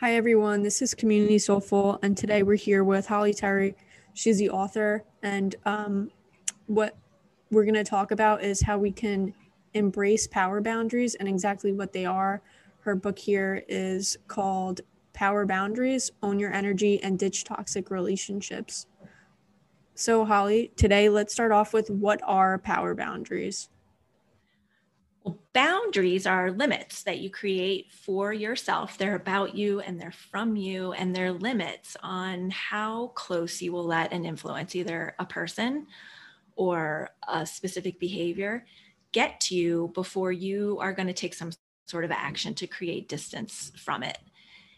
Hi, everyone. This is Community Soulful, and today we're here with Holly Tarry. She's the author, and um, what we're going to talk about is how we can embrace power boundaries and exactly what they are. Her book here is called Power Boundaries Own Your Energy and Ditch Toxic Relationships. So, Holly, today let's start off with what are power boundaries? Boundaries are limits that you create for yourself. They're about you and they're from you, and they're limits on how close you will let an influence, either a person or a specific behavior, get to you before you are going to take some sort of action to create distance from it.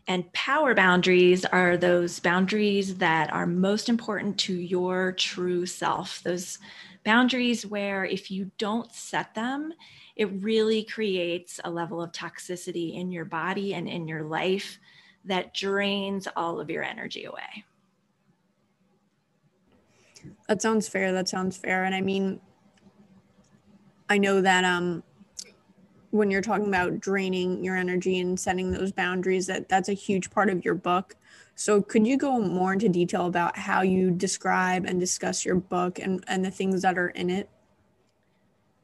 And power boundaries are those boundaries that are most important to your true self. Those boundaries where if you don't set them, it really creates a level of toxicity in your body and in your life that drains all of your energy away. That sounds fair. That sounds fair. And I mean, I know that um when you're talking about draining your energy and setting those boundaries that that's a huge part of your book. So could you go more into detail about how you describe and discuss your book and and the things that are in it?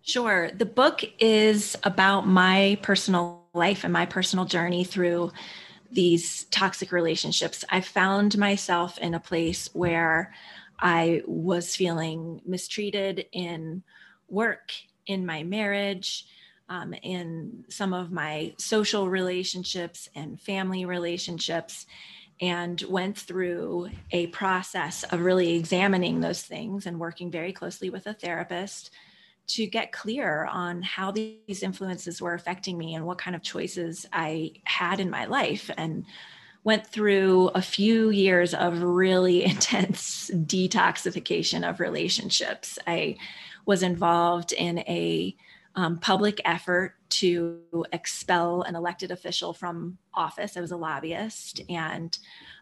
Sure. The book is about my personal life and my personal journey through these toxic relationships. I found myself in a place where I was feeling mistreated in work, in my marriage, um, in some of my social relationships and family relationships, and went through a process of really examining those things and working very closely with a therapist to get clear on how these influences were affecting me and what kind of choices I had in my life. And went through a few years of really intense detoxification of relationships. I was involved in a um, public effort to expel an elected official from office. I was a lobbyist and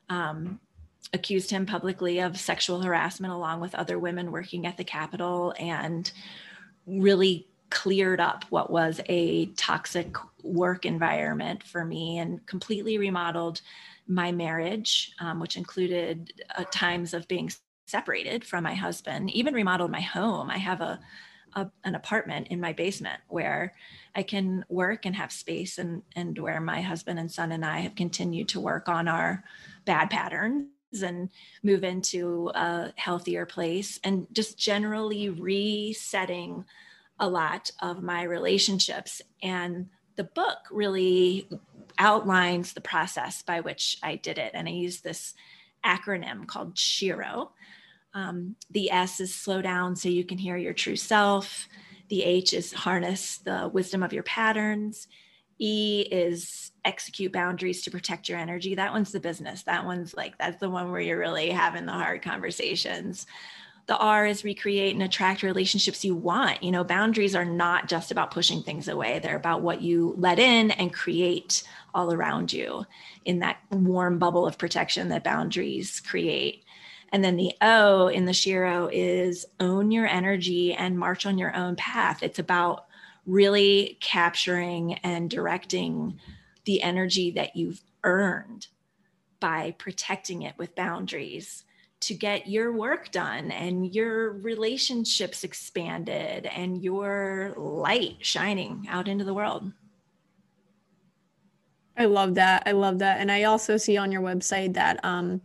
um, accused him publicly of sexual harassment along with other women working at the Capitol and really cleared up what was a toxic work environment for me and completely remodeled my marriage, um, which included uh, times of being separated from my husband, even remodeled my home. I have a, a, an apartment in my basement where I can work and have space and and where my husband and son and I have continued to work on our bad patterns and move into a healthier place and just generally resetting a lot of my relationships and the book really outlines the process by which I did it and I use this acronym called SHERO. Um, the S is slow down so you can hear your true self. The H is harness the wisdom of your patterns. E is execute boundaries to protect your energy. That one's the business. That one's like, that's the one where you're really having the hard conversations. The R is recreate and attract relationships you want. You know, boundaries are not just about pushing things away, they're about what you let in and create all around you in that warm bubble of protection that boundaries create. And then the O in the SHERO is own your energy and march on your own path. It's about really capturing and directing the energy that you've earned by protecting it with boundaries to get your work done and your relationships expanded and your light shining out into the world. I love that. I love that. And I also see on your website that um,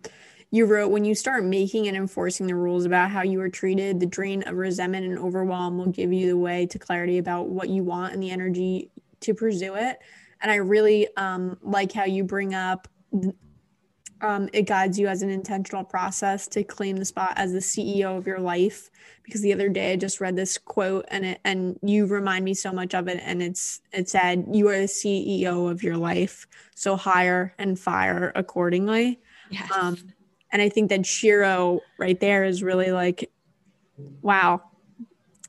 you wrote when you start making and enforcing the rules about how you are treated, the drain of resentment and overwhelm will give you the way to clarity about what you want and the energy to pursue it. And I really um, like how you bring up um, it guides you as an intentional process to claim the spot as the CEO of your life. Because the other day I just read this quote and it and you remind me so much of it. And it's it said, You are the CEO of your life. So hire and fire accordingly. Yes. Um, and I think that SHERO right there is really like, wow,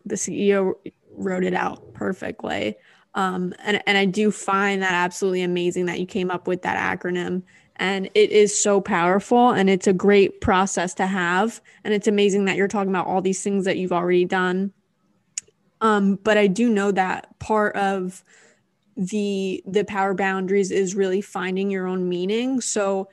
the CEO wrote it out perfectly. Um, and, and I do find that absolutely amazing that you came up with that acronym. And it is so powerful and it's a great process to have. And it's amazing that you're talking about all these things that you've already done. Um, but i do know that part of the the power boundaries is really finding your own meaning. So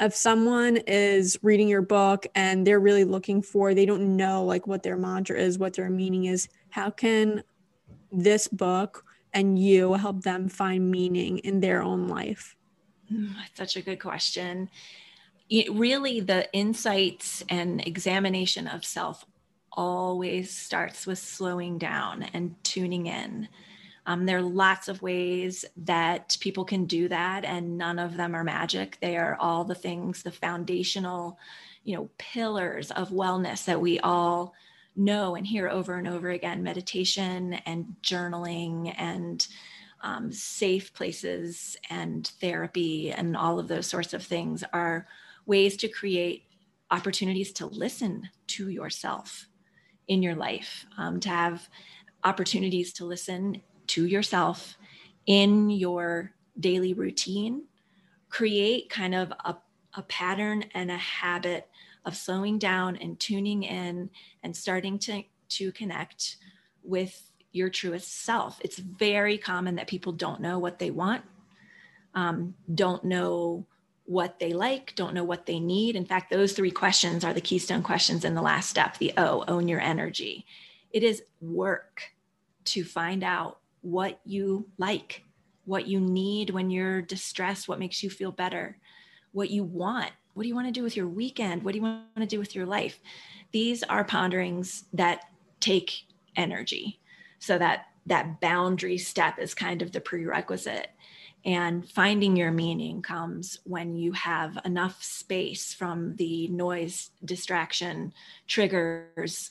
if someone is reading your book and they're really looking for they don't know like what their mantra is what their meaning is how can this book and you help them find meaning in their own life? Mm, that's such a good question. It really the insights and examination of self always starts with slowing down and tuning in um, there are lots of ways that people can do that, and none of them are magic. They are all the things, the foundational, you know, pillars of wellness that we all know and hear over and over again meditation and journaling and um, safe places and therapy and all of those sorts of things are ways to create opportunities to listen to yourself in your life, um, to have opportunities to listen to yourself in your daily routine, create kind of a, a pattern and a habit of slowing down and tuning in and starting to, to connect with your truest self. It's very common that people don't know what they want, um, don't know what they like, don't know what they need. In fact, those three questions are the keystone questions in the last step the O, own your energy. It is work to find out what you like, what you need when you're distressed, what makes you feel better, what you want. What do you want to do with your weekend? What do you want to do with your life? These are ponderings that take energy. So that that boundary step is kind of the prerequisite. And finding your meaning comes when you have enough space from the noise, distraction, triggers,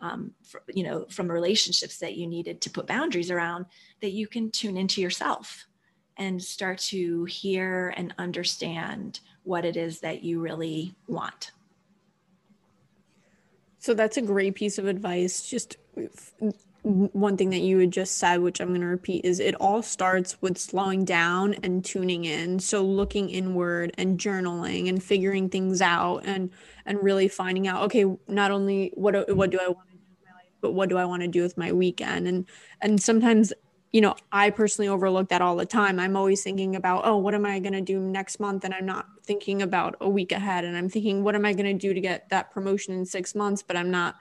um, for, you know, from relationships that you needed to put boundaries around, that you can tune into yourself and start to hear and understand what it is that you really want. So that's a great piece of advice. Just one thing that you had just said, which I'm going to repeat, is it all starts with slowing down and tuning in. So looking inward and journaling and figuring things out and and really finding out, okay, not only what what do I want to do with my life, but what do I want to do with my weekend? And and sometimes you know, I personally overlook that all the time. I'm always thinking about, oh, what am I going to do next month? And I'm not thinking about a week ahead. And I'm thinking, what am I going to do to get that promotion in six months? But I'm not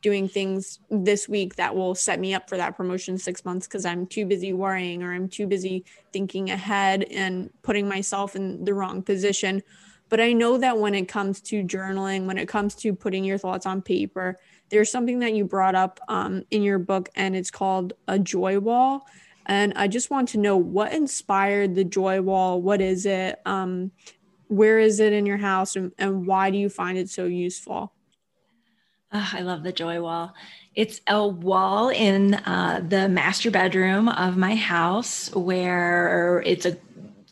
doing things this week that will set me up for that promotion six months because I'm too busy worrying or I'm too busy thinking ahead and putting myself in the wrong position. But I know that when it comes to journaling, when it comes to putting your thoughts on paper, there's something that you brought up um, in your book, and it's called a joy wall. And I just want to know what inspired the joy wall. What is it? Um, where is it in your house, and, and why do you find it so useful? Oh, I love the joy wall. It's a wall in uh, the master bedroom of my house where it's a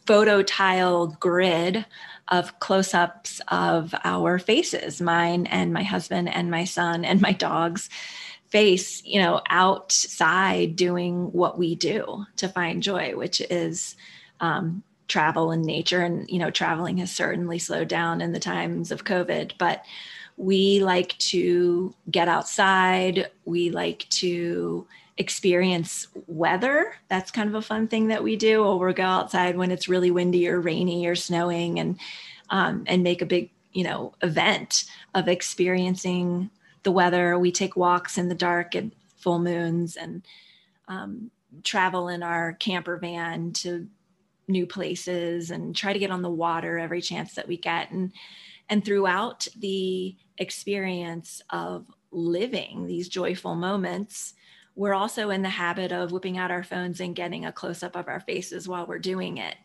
photo tile grid of close ups of our faces, mine and my husband and my son and my dog's face, you know, outside doing what we do to find joy, which is um, travel and nature. And, you know, traveling has certainly slowed down in the times of COVID, but we like to get outside. We like to experience weather. That's kind of a fun thing that we do. Or we'll go outside when it's really windy or rainy or snowing and um, and make a big, you know, event of experiencing the weather. We take walks in the dark at full moons and um, travel in our camper van to new places and try to get on the water every chance that we get. And and throughout the experience of living these joyful moments, we're also in the habit of whipping out our phones and getting a close up of our faces while we're doing it.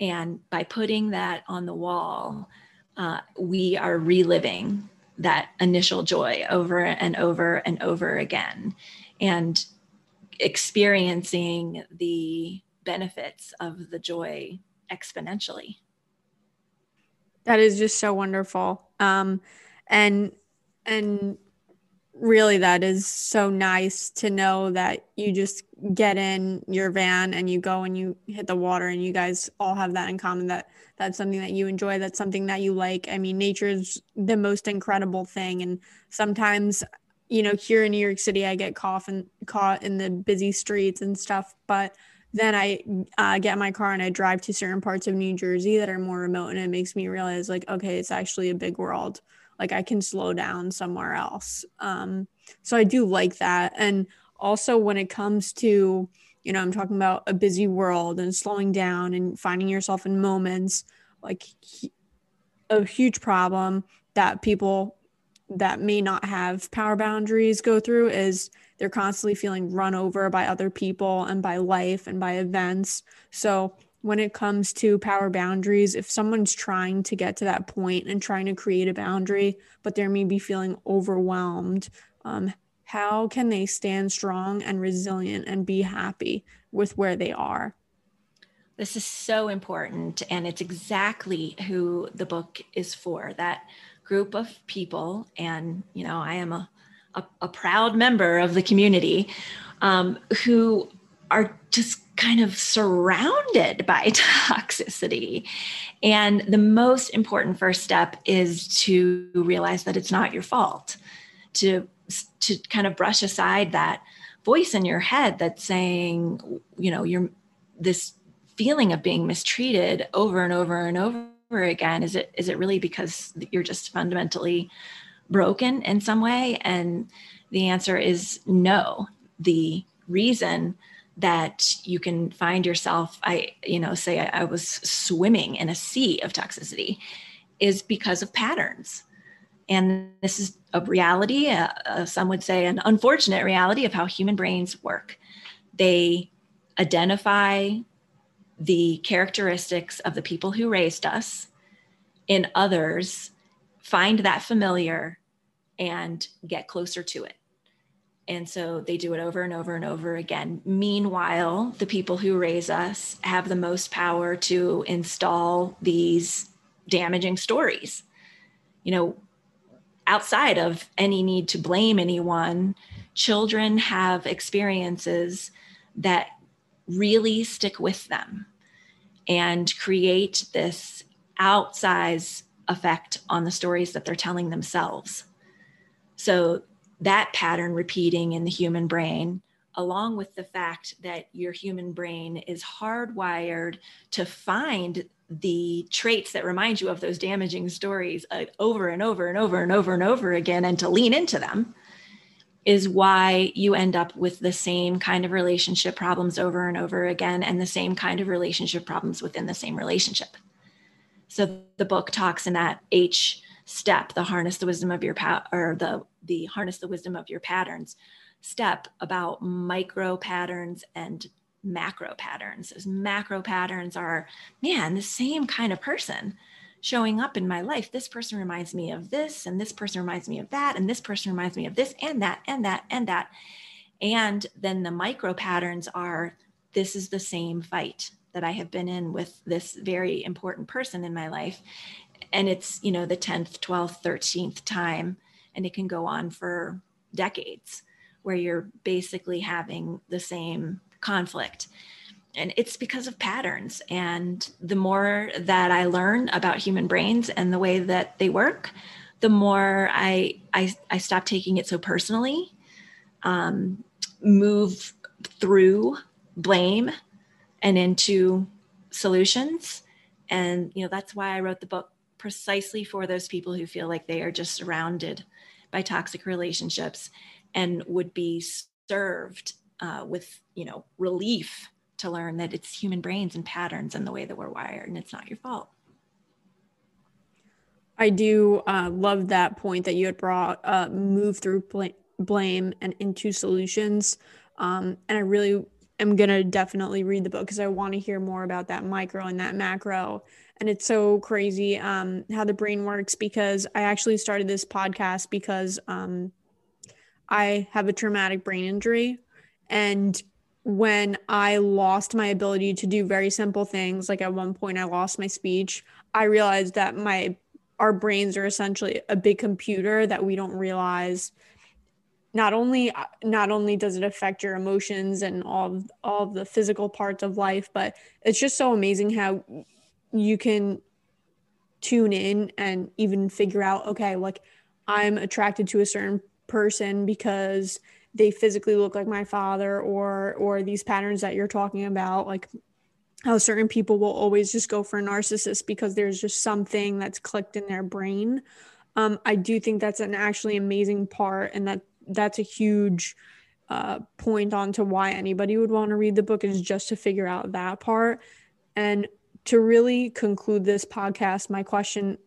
And by putting that on the wall, uh, we are reliving that initial joy over and over and over again and experiencing the benefits of the joy exponentially. That is just so wonderful. Um, and and really that is so nice to know that you just get in your van and you go and you hit the water and you guys all have that in common that that's something that you enjoy that's something that you like i mean nature is the most incredible thing and sometimes you know here in new york city i get caught in, caught in the busy streets and stuff but then I uh, get my car and I drive to certain parts of New Jersey that are more remote, and it makes me realize like, okay, it's actually a big world. Like I can slow down somewhere else. Um, so I do like that, and also when it comes to you know, I'm talking about a busy world and slowing down and finding yourself in moments like a huge problem that people that may not have power boundaries go through is they're constantly feeling run over by other people and by life and by events. So, when it comes to power boundaries, if someone's trying to get to that point and trying to create a boundary, but they're maybe feeling overwhelmed, um, how can they stand strong and resilient and be happy with where they are? This is so important. And it's exactly who the book is for that group of people. And, you know, I am a a, a proud member of the community um, who are just kind of surrounded by toxicity. And the most important first step is to realize that it's not your fault, to, to kind of brush aside that voice in your head that's saying, you know, you're this feeling of being mistreated over and over and over again. Is it is it really because you're just fundamentally broken in some way? And the answer is no. The reason that you can find yourself, I, you know, say I, I was swimming in a sea of toxicity is because of patterns. And this is a reality, uh, uh, some would say an unfortunate reality of how human brains work. They identify the characteristics of the people who raised us in others, find that familiar, and get closer to it. And so they do it over and over and over again. Meanwhile, the people who raise us have the most power to install these damaging stories. You know, outside of any need to blame anyone, children have experiences that really stick with them and create this outsize effect on the stories that they're telling themselves. So that pattern repeating in the human brain, along with the fact that your human brain is hardwired to find the traits that remind you of those damaging stories uh, over and over and over and over and over again and to lean into them is why you end up with the same kind of relationship problems over and over again and the same kind of relationship problems within the same relationship. So the book talks in that H step, the harness the wisdom of your pa- or the the harness the wisdom of your patterns step about micro patterns and macro patterns. Those macro patterns are, man, the same kind of person showing up in my life. This person reminds me of this, and this person reminds me of that, and this person reminds me of this, and that, and that, and that. And then the micro patterns are this is the same fight that I have been in with this very important person in my life and it's you know the 10th 12th 13th time and it can go on for decades where you're basically having the same conflict and it's because of patterns. And the more that i learn about human brains and the way that they work the more i i, I stop taking it so personally um, move through blame and into solutions. And you know that's why i wrote the book precisely for those people who feel like they are just surrounded by toxic relationships and would be served uh, with you know relief to learn that it's human brains and patterns and the way that we're wired and it's not your fault i do uh, love that point that you had brought uh, move through bl- blame and into solutions um, and i really am going to definitely read the book because i want to hear more about that micro and that macro and it's so crazy um, how the brain works because I actually started this podcast because um, I have a traumatic brain injury. And when I lost my ability to do very simple things, like at one point I lost my speech, I realized that my our brains are essentially a big computer that we don't realize not only not only does it affect your emotions and all of, all of the physical parts of life but it's just so amazing how you can tune in and even figure out okay like i'm attracted to a certain person because they physically look like my father or or these patterns that you're talking about like how certain people will always just go for a narcissist because there's just something that's clicked in their brain. Um, i do think that's an actually amazing part and that that's a huge uh, point on to why anybody would want to read the book is just to figure out that part. And to really conclude this podcast my question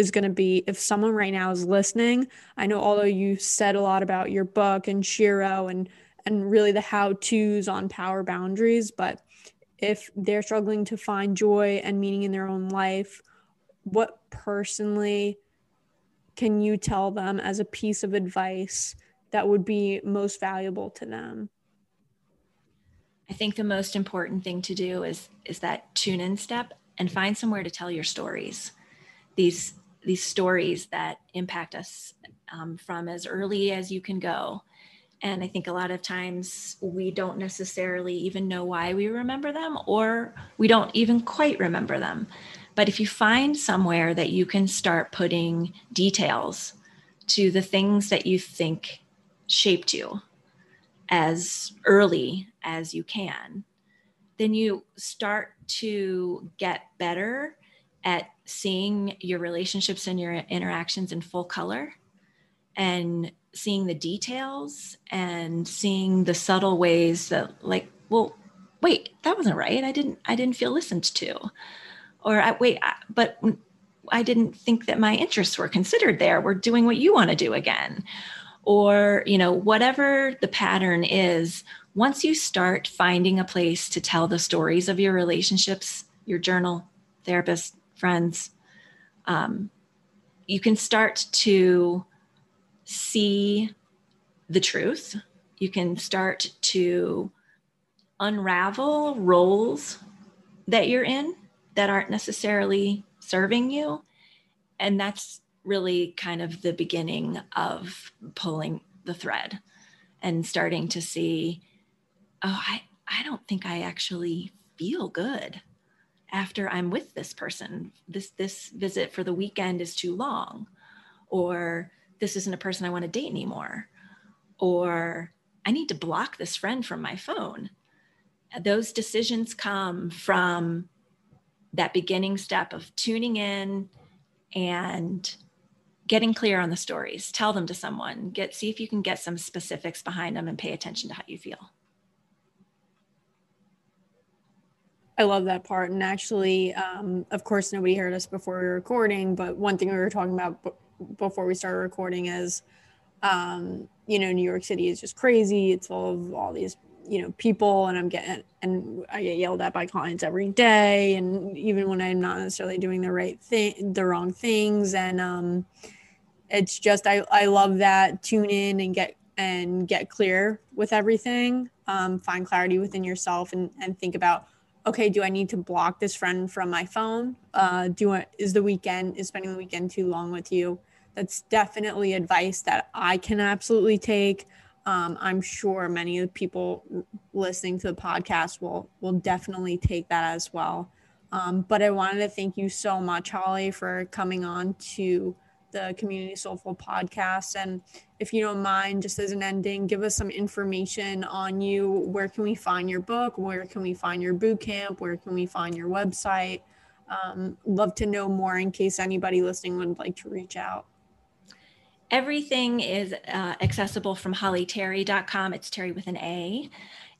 is going to be if someone right now is listening i know although you said a lot about your book and SHERO and and really the how to's on power boundaries but if they're struggling to find joy and meaning in their own life what personally can you tell them as a piece of advice that would be most valuable to them? I think the most important thing to do is is that tune in step and find somewhere to tell your stories. These these stories that impact us um, from as early as you can go. And I think a lot of times we don't necessarily even know why we remember them, or we don't even quite remember them. But if you find somewhere that you can start putting details to the things that you think shaped you as early as you can, then you start to get better at seeing your relationships and your interactions in full color and seeing the details and seeing the subtle ways that like well wait that wasn't right. I didn't i didn't feel listened to. Or I, wait I, but i didn't think that my interests were considered there. We're doing what you want to do again. Or you know whatever the pattern is once you start finding a place to tell the stories of your relationships your journal therapist friends, um, you can start to see the truth. You can start to unravel roles that you're in that aren't necessarily serving you. And that's really kind of the beginning of pulling the thread and starting to see, oh, I, I don't think I actually feel good after I'm with this person. This this visit for the weekend is too long, or this isn't a person I want to date anymore, or I need to block this friend from my phone. Those decisions come from that beginning step of tuning in and getting clear on the stories. Tell them to someone. Get see if you can get some specifics behind them and pay attention to how you feel. I love that part. And actually, um, of course, nobody heard us before we were recording, but one thing we were talking about b- before we started recording is, um, you know, New York City is just crazy. It's full of all these, you know, people, and I'm getting, and I get yelled at by clients every day. And even when I'm not necessarily doing the right thing, the wrong things. And um, it's just, I, I love that. Tune in and get, and get clear with everything. Um, find clarity within yourself and, and think about okay, do I need to block this friend from my phone? Uh, do I, is the weekend is spending the weekend too long with you? That's definitely advice that I can absolutely take. Um, I'm sure many of the people listening to the podcast will will definitely take that as well. Um, but I wanted to thank you so much, Holly, for coming on to the Community Soulful podcast. And if you don't mind, just as an ending, give us some information on you. Where can we find your book? Where can we find your boot camp? Where can we find your website? Um, love to know more in case anybody listening would like to reach out. Everything is uh, accessible from hollytarry.com. It's Tarry with an A.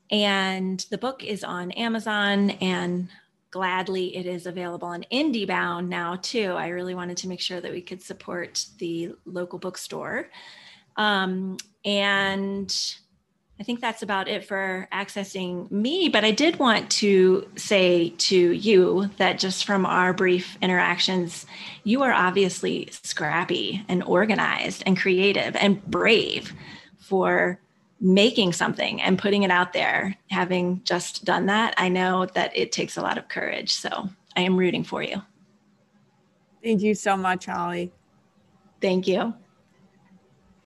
And the book is on Amazon and gladly it is available on IndieBound now too. I really wanted to make sure that we could support the local bookstore. Um, and I think that's about it for accessing me. But I did want to say to you that just from our brief interactions, you are obviously scrappy and organized and creative and brave for making something and putting it out there, having just done that, I know that it takes a lot of courage. So I am rooting for you. Thank you so much, Holly. Thank you.